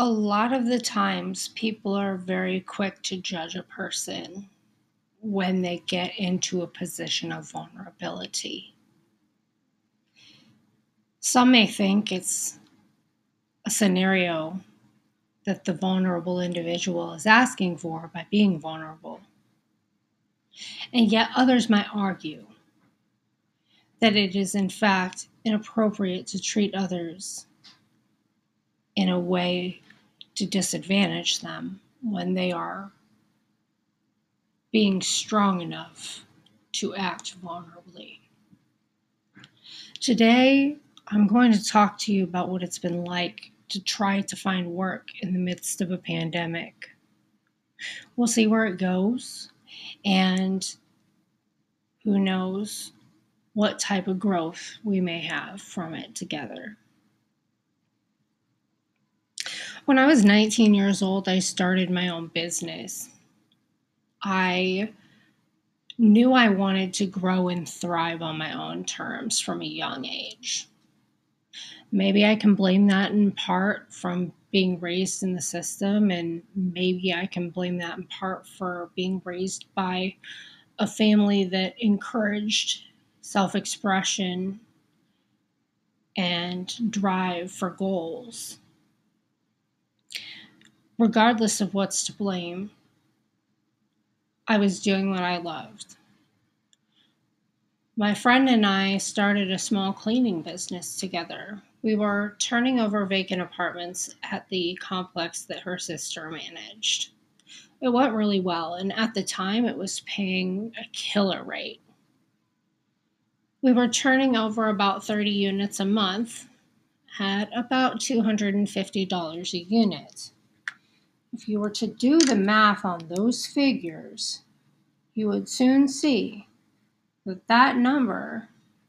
a lot of the times people are very quick to judge a person when they get into a position of vulnerability. Some may think it's a scenario that the vulnerable individual is asking for by being vulnerable. And yet, others might argue that it is, in fact, inappropriate to treat others in a way to disadvantage them when they are being strong enough to act vulnerably. Today, I'm going to talk to you about what it's been like to try to find work in the midst of a pandemic. We'll see where it goes, and who knows what type of growth we may have from it together. When I was 19 years old, I started my own business. I knew I wanted to grow and thrive on my own terms from a young age. Maybe I can blame that in part from being raised in the system, and maybe I can blame that in part for being raised by a family that encouraged self expression and drive for goals. Regardless of what's to blame, I was doing what I loved. My friend and I started a small cleaning business together. We were turning over vacant apartments at the complex that her sister managed. It went really well, and at the time, it was paying a killer rate. We were turning over about 30 units a month at about $250 a unit. If you were to do the math on those figures, you would soon see that that number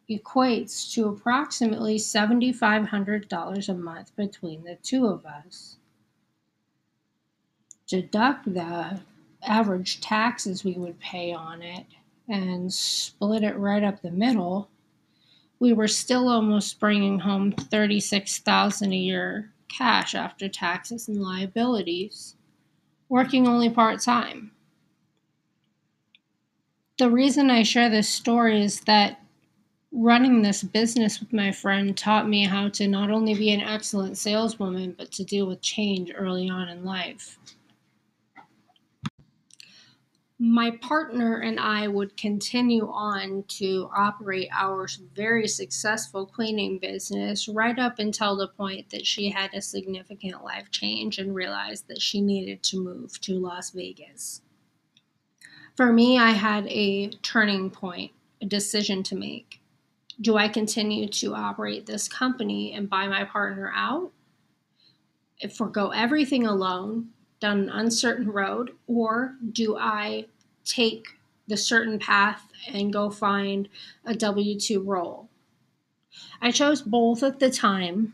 equates to approximately $7,500 a month between the two of us. Deduct the average taxes we would pay on it and split it right up the middle, we were still almost bringing home 36,000 a year cash after taxes and liabilities, working only part time. The reason I share this story is that running this business with my friend taught me how to not only be an excellent saleswoman, but to deal with change early on in life my partner and I would continue on to operate our very successful cleaning business right up until the point that she had a significant life change and realized that she needed to move to Las Vegas. For me, I had a turning point, a decision to make. Do I continue to operate this company and buy my partner out? If forego everything alone down an uncertain road, or do I take the certain path and go find a W 2 role? I chose both at the time.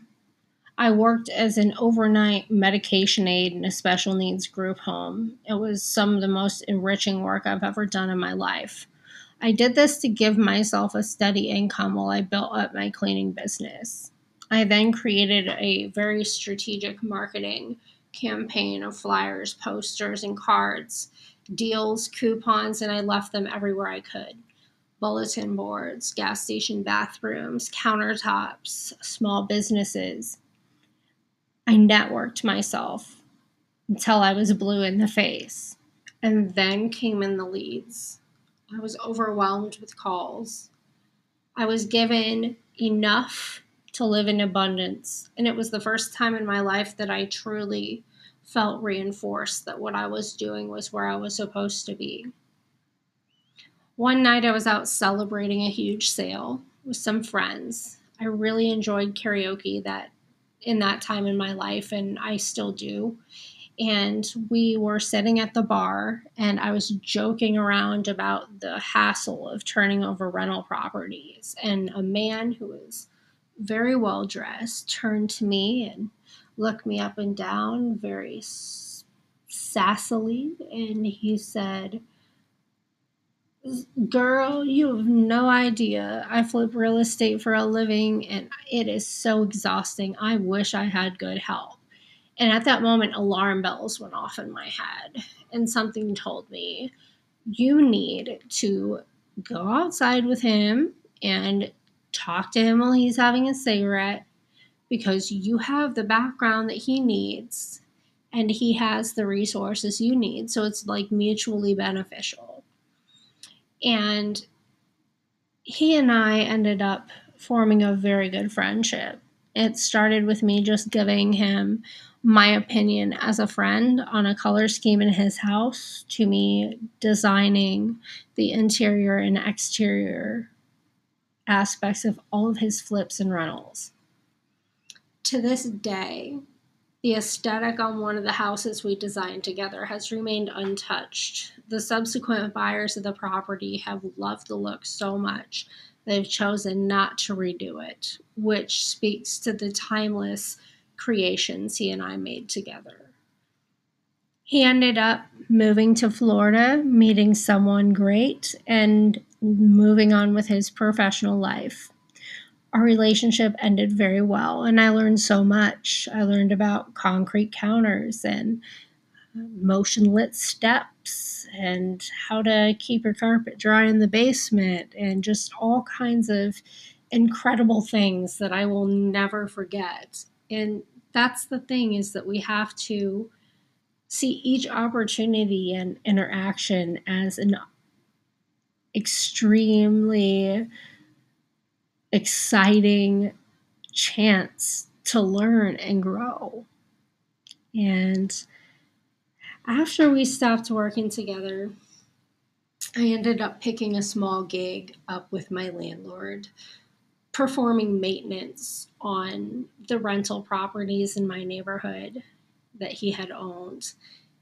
I worked as an overnight medication aide in a special needs group home. It was some of the most enriching work I've ever done in my life. I did this to give myself a steady income while I built up my cleaning business. I then created a very strategic marketing campaign of flyers, posters, and cards, deals, coupons, and I left them everywhere I could bulletin boards, gas station bathrooms, countertops, small businesses. I networked myself until I was blue in the face. And then came in the leads. I was overwhelmed with calls. I was given enough to live in abundance. And it was the first time in my life that I truly felt reinforced that what I was doing was where I was supposed to be. One night I was out celebrating a huge sale with some friends. I really enjoyed karaoke that in that time in my life and I still do. And we were sitting at the bar and I was joking around about the hassle of turning over rental properties and a man who was very well dressed, turned to me and looked me up and down very sassily, and he said, Girl, you have no idea. I flip real estate for a living and it is so exhausting. I wish I had good help. And at that moment, alarm bells went off in my head, and something told me, you need to go outside with him and talk to him while he's having a cigarette because you have the background that he needs and he has the resources you need. So it's like mutually beneficial. And he and I ended up forming a very good friendship. It started with me just giving him my opinion as a friend on a color scheme in his house to me designing the interior and exterior aspects of all of his flips and rentals. To this day, the aesthetic on one of the houses we designed together has remained untouched. The subsequent buyers of the property have loved the look so much they've chosen not to redo it, which speaks to the timeless creations he and I made together. He ended up moving to Florida, meeting someone great, and moving on with his professional life our relationship ended very well and I learned so much. I learned about concrete counters and uh, motion lit steps and how to keep your carpet dry in the basement and just all kinds of incredible things that I will never forget. And that's the thing is that we have to see each opportunity and interaction as an extremely exciting chance to learn and grow. And after we stopped working together, I ended up picking a small gig up with my landlord, performing maintenance on the rental properties in my neighborhood that he had owned,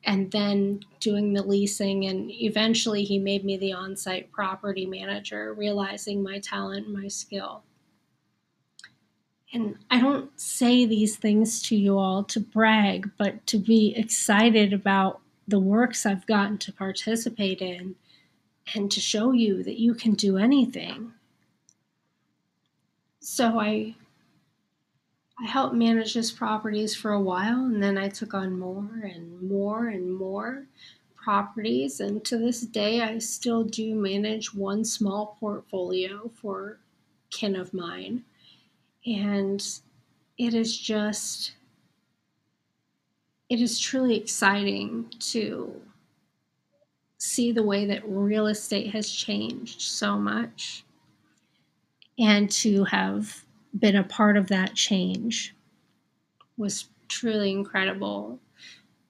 and then doing the leasing. And eventually, he made me the on site property manager, realizing my talent and my skill. And I don't say these things to you all to brag, but to be excited about the works I've gotten to participate in and to show you that you can do anything. So I I helped manage his properties for a while and then I took on more and more and more properties. And to this day I still do manage one small portfolio for kin of mine. And it is just, it is truly exciting to see the way that real estate has changed so much. And to have been a part of that change was truly incredible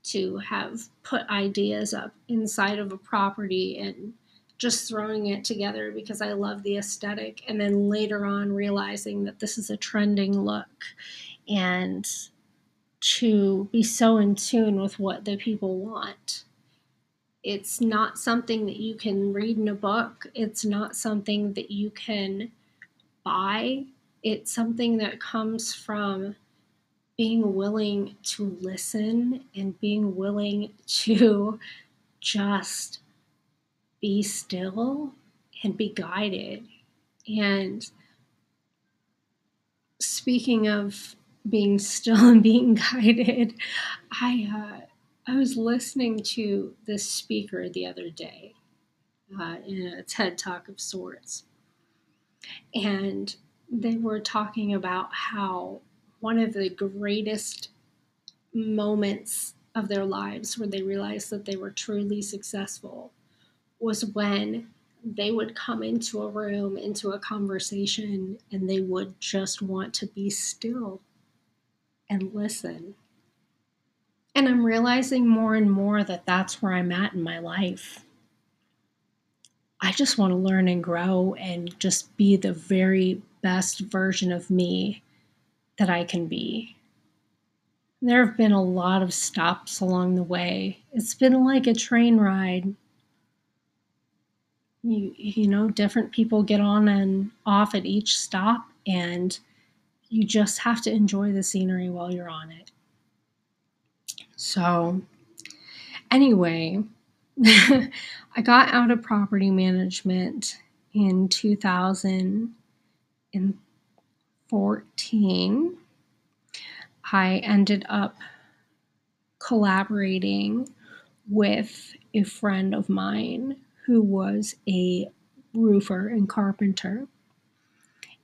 to have put ideas up inside of a property and just throwing it together because I love the aesthetic, and then later on realizing that this is a trending look and to be so in tune with what the people want. It's not something that you can read in a book, it's not something that you can buy. It's something that comes from being willing to listen and being willing to just be still and be guided. And speaking of being still and being guided, I uh, I was listening to this speaker the other day uh, in a TED talk of sorts, and they were talking about how one of the greatest moments of their lives where they realized that they were truly successful was when they would come into a room, into a conversation, and they would just want to be still and listen. And I'm realizing more and more that that's where I'm at in my life. I just want to learn and grow and just be the very best version of me that I can be. There have been a lot of stops along the way. It's been like a train ride you you know different people get on and off at each stop and you just have to enjoy the scenery while you're on it so anyway i got out of property management in 2014 i ended up collaborating with a friend of mine who was a roofer and carpenter.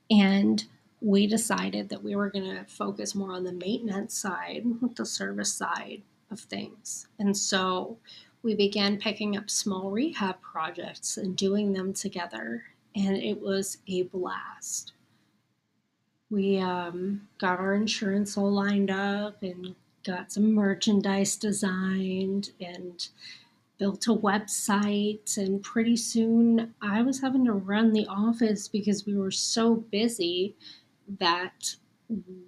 And we decided that we were going to focus more on the maintenance side, the service side of things. And so we began picking up small rehab projects and doing them together. And it was a blast. We um, got our insurance all lined up and got some merchandise designed and built a website. And pretty soon I was having to run the office because we were so busy that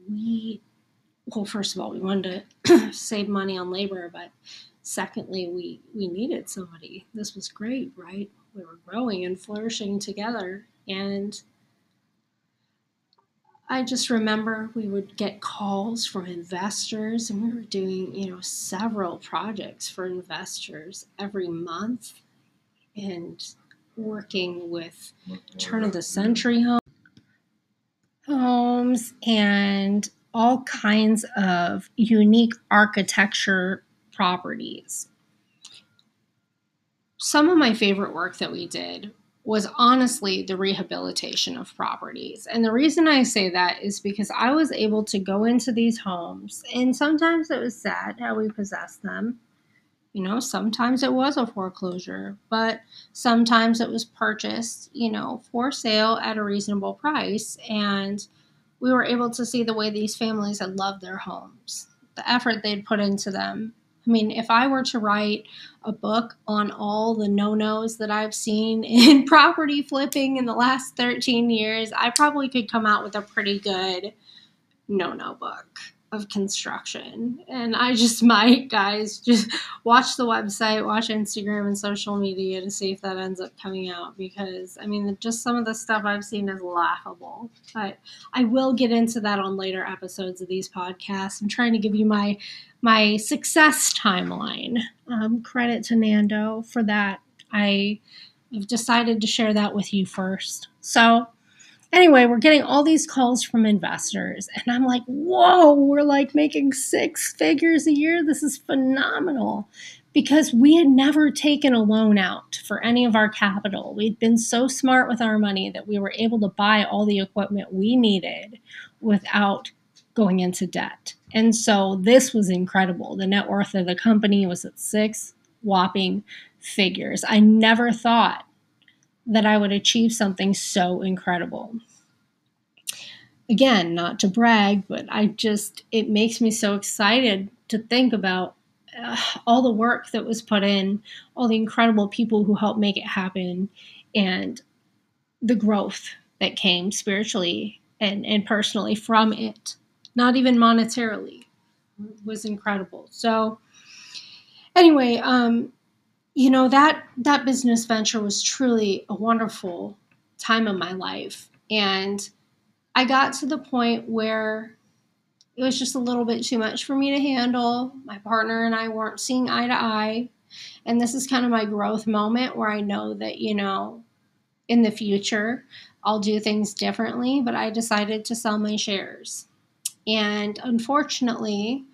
we, well, first of all, we wanted to save money on labor, but secondly, we, we needed somebody. This was great, right? We were growing and flourishing together. And I just remember we would get calls from investors, and we were doing, you know, several projects for investors every month and working with turn of the century homes homes and all kinds of unique architecture properties. Some of my favorite work that we did was honestly the rehabilitation of properties. And the reason I say that is because I was able to go into these homes, and sometimes it was sad how we possessed them. You know, sometimes it was a foreclosure, but sometimes it was purchased, you know, for sale at a reasonable price. And we were able to see the way these families had loved their homes, the effort they'd put into them. I mean, if I were to write a book on all the no nos that I've seen in property flipping in the last 13 years, I probably could come out with a pretty good no no book of construction. And I just might, guys, just watch the website, watch Instagram and social media to see if that ends up coming out because I mean, just some of the stuff I've seen is laughable. But I will get into that on later episodes of these podcasts. I'm trying to give you my my success timeline. Um, credit to Nando for that. I have decided to share that with you first. So Anyway, we're getting all these calls from investors, and I'm like, whoa, we're like making six figures a year. This is phenomenal because we had never taken a loan out for any of our capital. We'd been so smart with our money that we were able to buy all the equipment we needed without going into debt. And so this was incredible. The net worth of the company was at six whopping figures. I never thought that I would achieve something so incredible. Again, not to brag, but I just, it makes me so excited to think about uh, all the work that was put in, all the incredible people who helped make it happen, and the growth that came spiritually and, and personally from it, not even monetarily, was incredible. So, anyway, um, you know that that business venture was truly a wonderful time of my life. And i got to the point where it was just a little bit too much for me to handle. My partner and i weren't seeing eye to eye. And this is kind of my growth moment where i know that you know in the future i'll do things differently but i decided to sell my shares. And unfortunately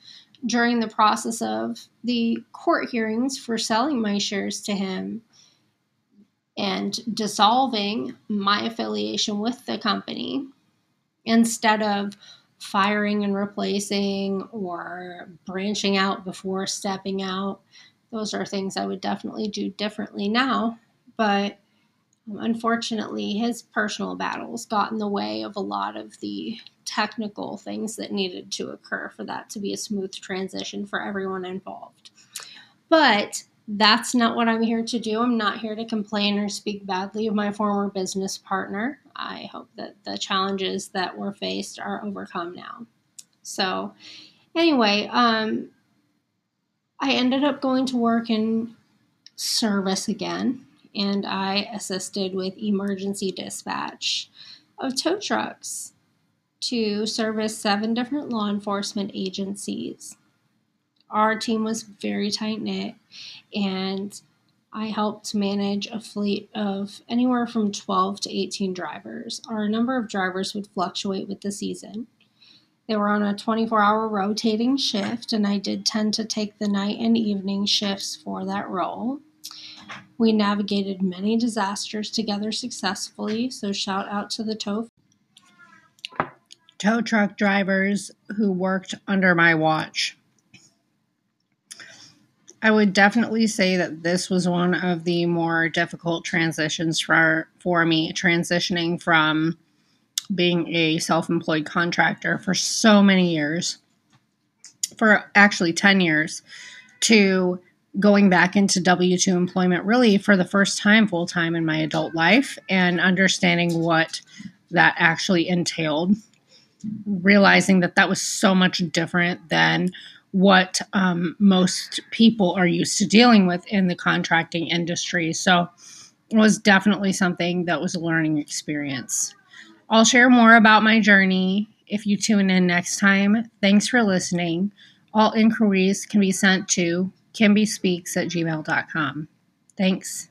during the process of the court hearings for selling my shares to him and dissolving my affiliation with the company instead of firing and replacing or branching out before stepping out. Those are things I would definitely do differently now. But unfortunately, his personal battles got in the way of a lot of the technical things that needed to occur for that to be a smooth transition for everyone involved. But that's not what I'm here to do. I'm not here to complain or speak badly of my former business partner. I hope that the challenges that were faced are overcome now. So, anyway, um, I ended up going to work in service again, and I assisted with emergency dispatch of tow trucks to service seven different law enforcement agencies. Our team was very tight knit, and I helped manage a fleet of anywhere from 12 to 18 drivers. Our number of drivers would fluctuate with the season. They were on a 24 hour rotating shift, and I did tend to take the night and evening shifts for that role. We navigated many disasters together successfully, so shout out to the tow tow truck drivers who worked under my watch. I would definitely say that this was one of the more difficult transitions for for me transitioning from being a self-employed contractor for so many years for actually 10 years to going back into W2 employment really for the first time full time in my adult life and understanding what that actually entailed realizing that that was so much different than what um, most people are used to dealing with in the contracting industry. So it was definitely something that was a learning experience. I'll share more about my journey if you tune in next time. Thanks for listening. All inquiries can be sent to kymbiespeaxx at gmail.com. Thanks.